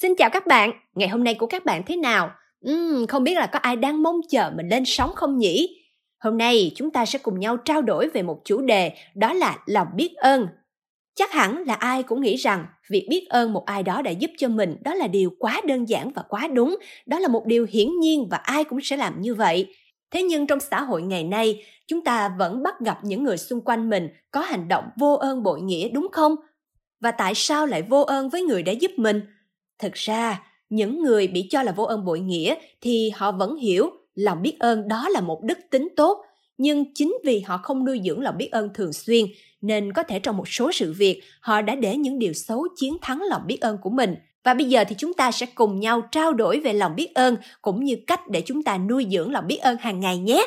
Xin chào các bạn, ngày hôm nay của các bạn thế nào? Uhm, không biết là có ai đang mong chờ mình lên sóng không nhỉ? Hôm nay chúng ta sẽ cùng nhau trao đổi về một chủ đề đó là lòng biết ơn. Chắc hẳn là ai cũng nghĩ rằng việc biết ơn một ai đó đã giúp cho mình đó là điều quá đơn giản và quá đúng, đó là một điều hiển nhiên và ai cũng sẽ làm như vậy. Thế nhưng trong xã hội ngày nay, chúng ta vẫn bắt gặp những người xung quanh mình có hành động vô ơn bội nghĩa đúng không? Và tại sao lại vô ơn với người đã giúp mình? Thực ra, những người bị cho là vô ơn bội nghĩa thì họ vẫn hiểu lòng biết ơn đó là một đức tính tốt, nhưng chính vì họ không nuôi dưỡng lòng biết ơn thường xuyên nên có thể trong một số sự việc họ đã để những điều xấu chiến thắng lòng biết ơn của mình. Và bây giờ thì chúng ta sẽ cùng nhau trao đổi về lòng biết ơn cũng như cách để chúng ta nuôi dưỡng lòng biết ơn hàng ngày nhé.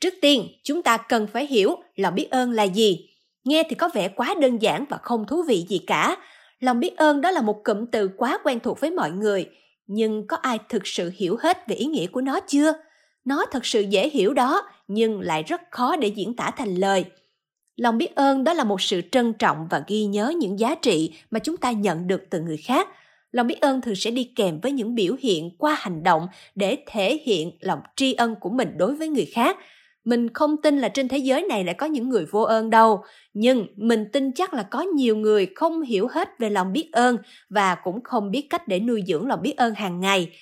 Trước tiên, chúng ta cần phải hiểu lòng biết ơn là gì. Nghe thì có vẻ quá đơn giản và không thú vị gì cả, lòng biết ơn đó là một cụm từ quá quen thuộc với mọi người. Nhưng có ai thực sự hiểu hết về ý nghĩa của nó chưa? Nó thật sự dễ hiểu đó, nhưng lại rất khó để diễn tả thành lời. Lòng biết ơn đó là một sự trân trọng và ghi nhớ những giá trị mà chúng ta nhận được từ người khác. Lòng biết ơn thường sẽ đi kèm với những biểu hiện qua hành động để thể hiện lòng tri ân của mình đối với người khác mình không tin là trên thế giới này lại có những người vô ơn đâu. Nhưng mình tin chắc là có nhiều người không hiểu hết về lòng biết ơn và cũng không biết cách để nuôi dưỡng lòng biết ơn hàng ngày.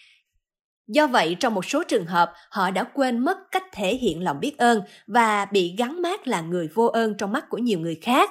Do vậy, trong một số trường hợp, họ đã quên mất cách thể hiện lòng biết ơn và bị gắn mát là người vô ơn trong mắt của nhiều người khác.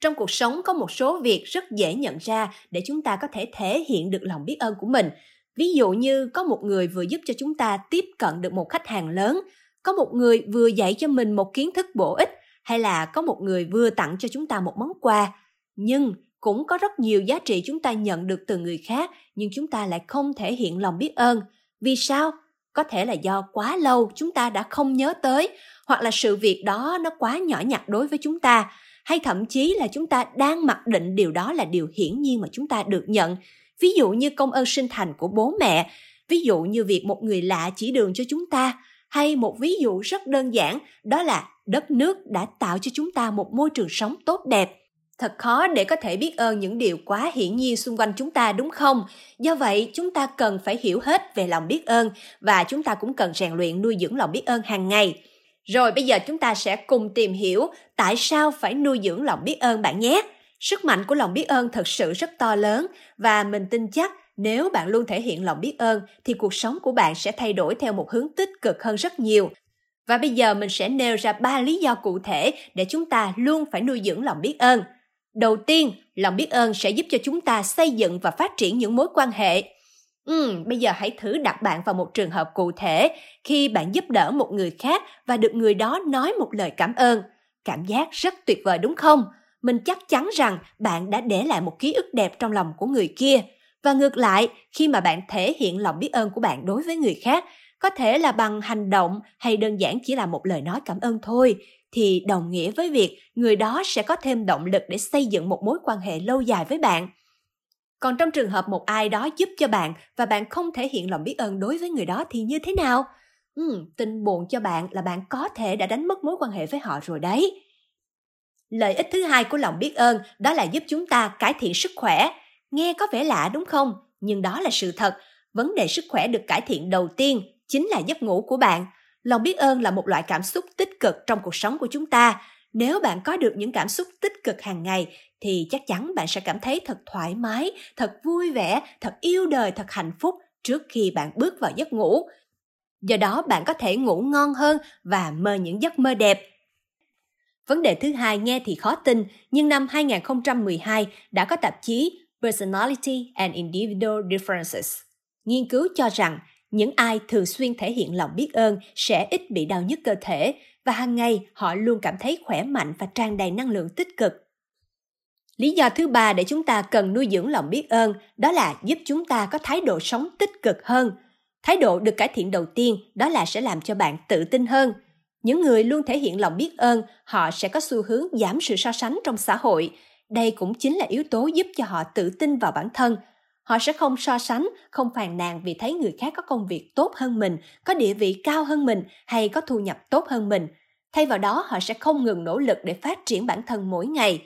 Trong cuộc sống, có một số việc rất dễ nhận ra để chúng ta có thể thể hiện được lòng biết ơn của mình. Ví dụ như có một người vừa giúp cho chúng ta tiếp cận được một khách hàng lớn có một người vừa dạy cho mình một kiến thức bổ ích hay là có một người vừa tặng cho chúng ta một món quà. Nhưng cũng có rất nhiều giá trị chúng ta nhận được từ người khác, nhưng chúng ta lại không thể hiện lòng biết ơn. Vì sao? Có thể là do quá lâu chúng ta đã không nhớ tới, hoặc là sự việc đó nó quá nhỏ nhặt đối với chúng ta, hay thậm chí là chúng ta đang mặc định điều đó là điều hiển nhiên mà chúng ta được nhận. Ví dụ như công ơn sinh thành của bố mẹ, ví dụ như việc một người lạ chỉ đường cho chúng ta hay một ví dụ rất đơn giản, đó là đất nước đã tạo cho chúng ta một môi trường sống tốt đẹp. Thật khó để có thể biết ơn những điều quá hiển nhiên xung quanh chúng ta, đúng không? Do vậy, chúng ta cần phải hiểu hết về lòng biết ơn và chúng ta cũng cần rèn luyện nuôi dưỡng lòng biết ơn hàng ngày. Rồi bây giờ chúng ta sẽ cùng tìm hiểu tại sao phải nuôi dưỡng lòng biết ơn bạn nhé. Sức mạnh của lòng biết ơn thật sự rất to lớn và mình tin chắc nếu bạn luôn thể hiện lòng biết ơn thì cuộc sống của bạn sẽ thay đổi theo một hướng tích cực hơn rất nhiều. Và bây giờ mình sẽ nêu ra ba lý do cụ thể để chúng ta luôn phải nuôi dưỡng lòng biết ơn. Đầu tiên, lòng biết ơn sẽ giúp cho chúng ta xây dựng và phát triển những mối quan hệ. Ừ, bây giờ hãy thử đặt bạn vào một trường hợp cụ thể khi bạn giúp đỡ một người khác và được người đó nói một lời cảm ơn. Cảm giác rất tuyệt vời đúng không? Mình chắc chắn rằng bạn đã để lại một ký ức đẹp trong lòng của người kia và ngược lại khi mà bạn thể hiện lòng biết ơn của bạn đối với người khác có thể là bằng hành động hay đơn giản chỉ là một lời nói cảm ơn thôi thì đồng nghĩa với việc người đó sẽ có thêm động lực để xây dựng một mối quan hệ lâu dài với bạn. Còn trong trường hợp một ai đó giúp cho bạn và bạn không thể hiện lòng biết ơn đối với người đó thì như thế nào? Ừ, tin buồn cho bạn là bạn có thể đã đánh mất mối quan hệ với họ rồi đấy. Lợi ích thứ hai của lòng biết ơn đó là giúp chúng ta cải thiện sức khỏe. Nghe có vẻ lạ đúng không? Nhưng đó là sự thật. Vấn đề sức khỏe được cải thiện đầu tiên chính là giấc ngủ của bạn. Lòng biết ơn là một loại cảm xúc tích cực trong cuộc sống của chúng ta. Nếu bạn có được những cảm xúc tích cực hàng ngày thì chắc chắn bạn sẽ cảm thấy thật thoải mái, thật vui vẻ, thật yêu đời, thật hạnh phúc trước khi bạn bước vào giấc ngủ. Do đó bạn có thể ngủ ngon hơn và mơ những giấc mơ đẹp. Vấn đề thứ hai nghe thì khó tin, nhưng năm 2012 đã có tạp chí Personality and Individual Differences. Nghiên cứu cho rằng những ai thường xuyên thể hiện lòng biết ơn sẽ ít bị đau nhức cơ thể và hàng ngày họ luôn cảm thấy khỏe mạnh và tràn đầy năng lượng tích cực. Lý do thứ ba để chúng ta cần nuôi dưỡng lòng biết ơn đó là giúp chúng ta có thái độ sống tích cực hơn. Thái độ được cải thiện đầu tiên đó là sẽ làm cho bạn tự tin hơn. Những người luôn thể hiện lòng biết ơn, họ sẽ có xu hướng giảm sự so sánh trong xã hội đây cũng chính là yếu tố giúp cho họ tự tin vào bản thân. Họ sẽ không so sánh, không phàn nàn vì thấy người khác có công việc tốt hơn mình, có địa vị cao hơn mình hay có thu nhập tốt hơn mình. Thay vào đó, họ sẽ không ngừng nỗ lực để phát triển bản thân mỗi ngày.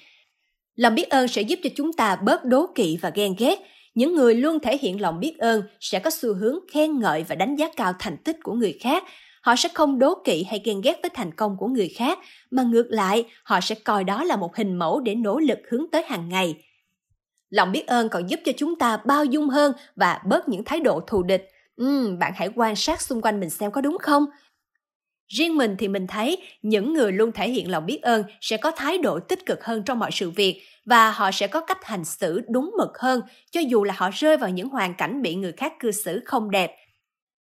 Lòng biết ơn sẽ giúp cho chúng ta bớt đố kỵ và ghen ghét. Những người luôn thể hiện lòng biết ơn sẽ có xu hướng khen ngợi và đánh giá cao thành tích của người khác họ sẽ không đố kỵ hay ghen ghét với thành công của người khác mà ngược lại họ sẽ coi đó là một hình mẫu để nỗ lực hướng tới hàng ngày. Lòng biết ơn còn giúp cho chúng ta bao dung hơn và bớt những thái độ thù địch. Uhm, bạn hãy quan sát xung quanh mình xem có đúng không? Riêng mình thì mình thấy những người luôn thể hiện lòng biết ơn sẽ có thái độ tích cực hơn trong mọi sự việc và họ sẽ có cách hành xử đúng mực hơn cho dù là họ rơi vào những hoàn cảnh bị người khác cư xử không đẹp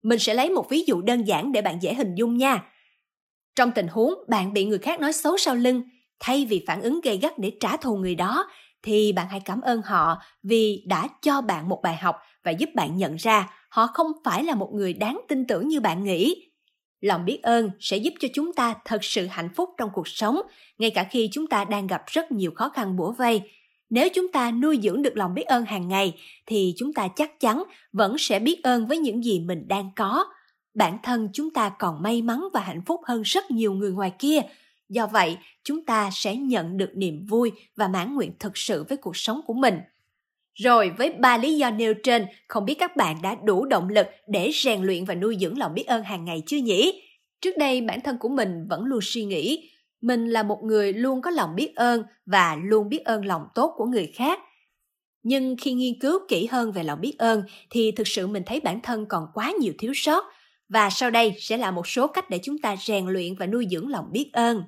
mình sẽ lấy một ví dụ đơn giản để bạn dễ hình dung nha. Trong tình huống bạn bị người khác nói xấu sau lưng, thay vì phản ứng gây gắt để trả thù người đó, thì bạn hãy cảm ơn họ vì đã cho bạn một bài học và giúp bạn nhận ra họ không phải là một người đáng tin tưởng như bạn nghĩ. Lòng biết ơn sẽ giúp cho chúng ta thật sự hạnh phúc trong cuộc sống, ngay cả khi chúng ta đang gặp rất nhiều khó khăn bủa vây nếu chúng ta nuôi dưỡng được lòng biết ơn hàng ngày thì chúng ta chắc chắn vẫn sẽ biết ơn với những gì mình đang có. Bản thân chúng ta còn may mắn và hạnh phúc hơn rất nhiều người ngoài kia. Do vậy chúng ta sẽ nhận được niềm vui và mãn nguyện thực sự với cuộc sống của mình. Rồi với ba lý do nêu trên, không biết các bạn đã đủ động lực để rèn luyện và nuôi dưỡng lòng biết ơn hàng ngày chưa nhỉ? Trước đây bản thân của mình vẫn luôn suy nghĩ, mình là một người luôn có lòng biết ơn và luôn biết ơn lòng tốt của người khác. Nhưng khi nghiên cứu kỹ hơn về lòng biết ơn thì thực sự mình thấy bản thân còn quá nhiều thiếu sót và sau đây sẽ là một số cách để chúng ta rèn luyện và nuôi dưỡng lòng biết ơn.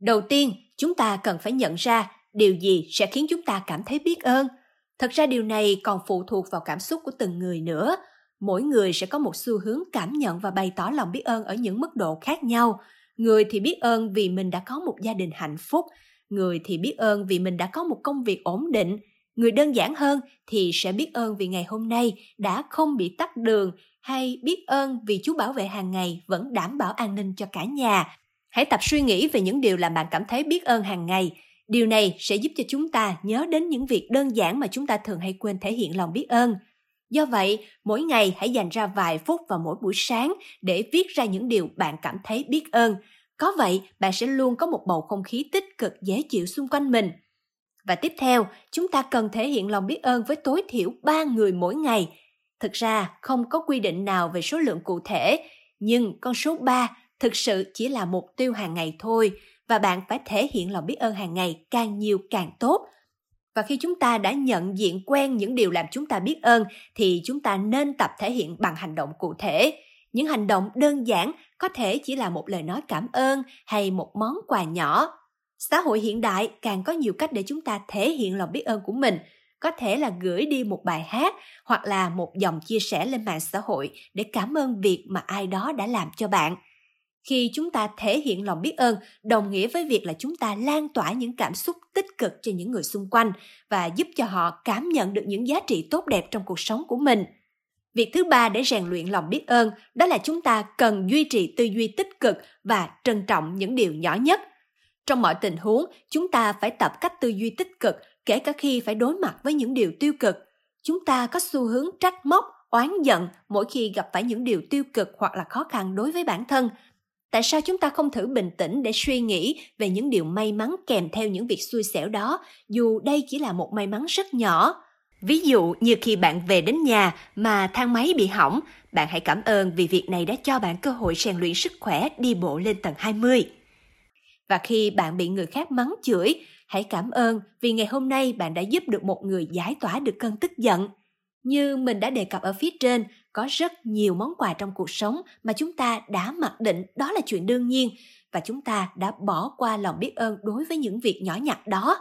Đầu tiên, chúng ta cần phải nhận ra điều gì sẽ khiến chúng ta cảm thấy biết ơn – Thật ra điều này còn phụ thuộc vào cảm xúc của từng người nữa. Mỗi người sẽ có một xu hướng cảm nhận và bày tỏ lòng biết ơn ở những mức độ khác nhau. Người thì biết ơn vì mình đã có một gia đình hạnh phúc, người thì biết ơn vì mình đã có một công việc ổn định, người đơn giản hơn thì sẽ biết ơn vì ngày hôm nay đã không bị tắt đường hay biết ơn vì chú bảo vệ hàng ngày vẫn đảm bảo an ninh cho cả nhà. Hãy tập suy nghĩ về những điều làm bạn cảm thấy biết ơn hàng ngày Điều này sẽ giúp cho chúng ta nhớ đến những việc đơn giản mà chúng ta thường hay quên thể hiện lòng biết ơn. Do vậy, mỗi ngày hãy dành ra vài phút vào mỗi buổi sáng để viết ra những điều bạn cảm thấy biết ơn. Có vậy, bạn sẽ luôn có một bầu không khí tích cực dễ chịu xung quanh mình. Và tiếp theo, chúng ta cần thể hiện lòng biết ơn với tối thiểu 3 người mỗi ngày. Thực ra, không có quy định nào về số lượng cụ thể, nhưng con số 3 thực sự chỉ là mục tiêu hàng ngày thôi và bạn phải thể hiện lòng biết ơn hàng ngày càng nhiều càng tốt và khi chúng ta đã nhận diện quen những điều làm chúng ta biết ơn, thì chúng ta nên tập thể hiện bằng hành động cụ thể. Những hành động đơn giản có thể chỉ là một lời nói cảm ơn hay một món quà nhỏ. Xã hội hiện đại càng có nhiều cách để chúng ta thể hiện lòng biết ơn của mình. Có thể là gửi đi một bài hát hoặc là một dòng chia sẻ lên mạng xã hội để cảm ơn việc mà ai đó đã làm cho bạn khi chúng ta thể hiện lòng biết ơn, đồng nghĩa với việc là chúng ta lan tỏa những cảm xúc tích cực cho những người xung quanh và giúp cho họ cảm nhận được những giá trị tốt đẹp trong cuộc sống của mình. Việc thứ ba để rèn luyện lòng biết ơn, đó là chúng ta cần duy trì tư duy tích cực và trân trọng những điều nhỏ nhất. Trong mọi tình huống, chúng ta phải tập cách tư duy tích cực, kể cả khi phải đối mặt với những điều tiêu cực. Chúng ta có xu hướng trách móc, oán giận mỗi khi gặp phải những điều tiêu cực hoặc là khó khăn đối với bản thân tại sao chúng ta không thử bình tĩnh để suy nghĩ về những điều may mắn kèm theo những việc xui xẻo đó dù đây chỉ là một may mắn rất nhỏ ví dụ như khi bạn về đến nhà mà thang máy bị hỏng bạn hãy cảm ơn vì việc này đã cho bạn cơ hội rèn luyện sức khỏe đi bộ lên tầng 20. Và khi bạn bị người khác mắng chửi, hãy cảm ơn vì ngày hôm nay bạn đã giúp được một người giải tỏa được cơn tức giận. Như mình đã đề cập ở phía trên, có rất nhiều món quà trong cuộc sống mà chúng ta đã mặc định đó là chuyện đương nhiên và chúng ta đã bỏ qua lòng biết ơn đối với những việc nhỏ nhặt đó.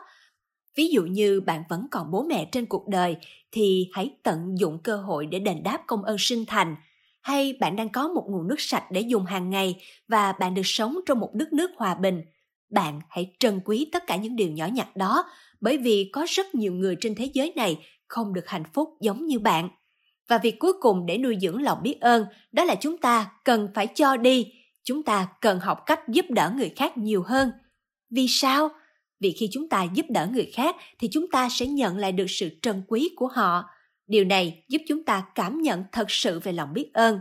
Ví dụ như bạn vẫn còn bố mẹ trên cuộc đời thì hãy tận dụng cơ hội để đền đáp công ơn sinh thành. Hay bạn đang có một nguồn nước sạch để dùng hàng ngày và bạn được sống trong một đất nước hòa bình. Bạn hãy trân quý tất cả những điều nhỏ nhặt đó bởi vì có rất nhiều người trên thế giới này không được hạnh phúc giống như bạn và việc cuối cùng để nuôi dưỡng lòng biết ơn, đó là chúng ta cần phải cho đi. Chúng ta cần học cách giúp đỡ người khác nhiều hơn. Vì sao? Vì khi chúng ta giúp đỡ người khác thì chúng ta sẽ nhận lại được sự trân quý của họ. Điều này giúp chúng ta cảm nhận thật sự về lòng biết ơn.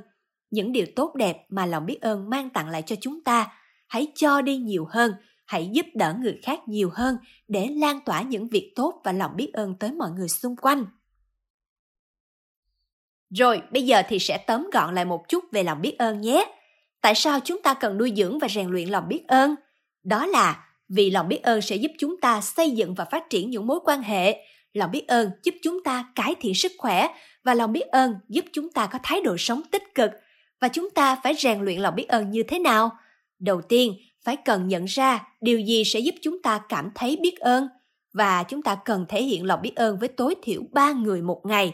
Những điều tốt đẹp mà lòng biết ơn mang tặng lại cho chúng ta, hãy cho đi nhiều hơn, hãy giúp đỡ người khác nhiều hơn để lan tỏa những việc tốt và lòng biết ơn tới mọi người xung quanh. Rồi, bây giờ thì sẽ tóm gọn lại một chút về lòng biết ơn nhé. Tại sao chúng ta cần nuôi dưỡng và rèn luyện lòng biết ơn? Đó là vì lòng biết ơn sẽ giúp chúng ta xây dựng và phát triển những mối quan hệ. Lòng biết ơn giúp chúng ta cải thiện sức khỏe và lòng biết ơn giúp chúng ta có thái độ sống tích cực. Và chúng ta phải rèn luyện lòng biết ơn như thế nào? Đầu tiên, phải cần nhận ra điều gì sẽ giúp chúng ta cảm thấy biết ơn và chúng ta cần thể hiện lòng biết ơn với tối thiểu ba người một ngày.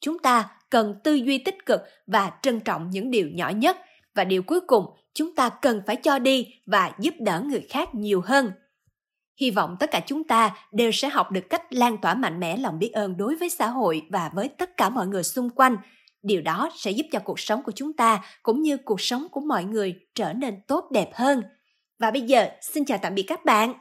Chúng ta cần tư duy tích cực và trân trọng những điều nhỏ nhất. Và điều cuối cùng, chúng ta cần phải cho đi và giúp đỡ người khác nhiều hơn. Hy vọng tất cả chúng ta đều sẽ học được cách lan tỏa mạnh mẽ lòng biết ơn đối với xã hội và với tất cả mọi người xung quanh. Điều đó sẽ giúp cho cuộc sống của chúng ta cũng như cuộc sống của mọi người trở nên tốt đẹp hơn. Và bây giờ, xin chào tạm biệt các bạn.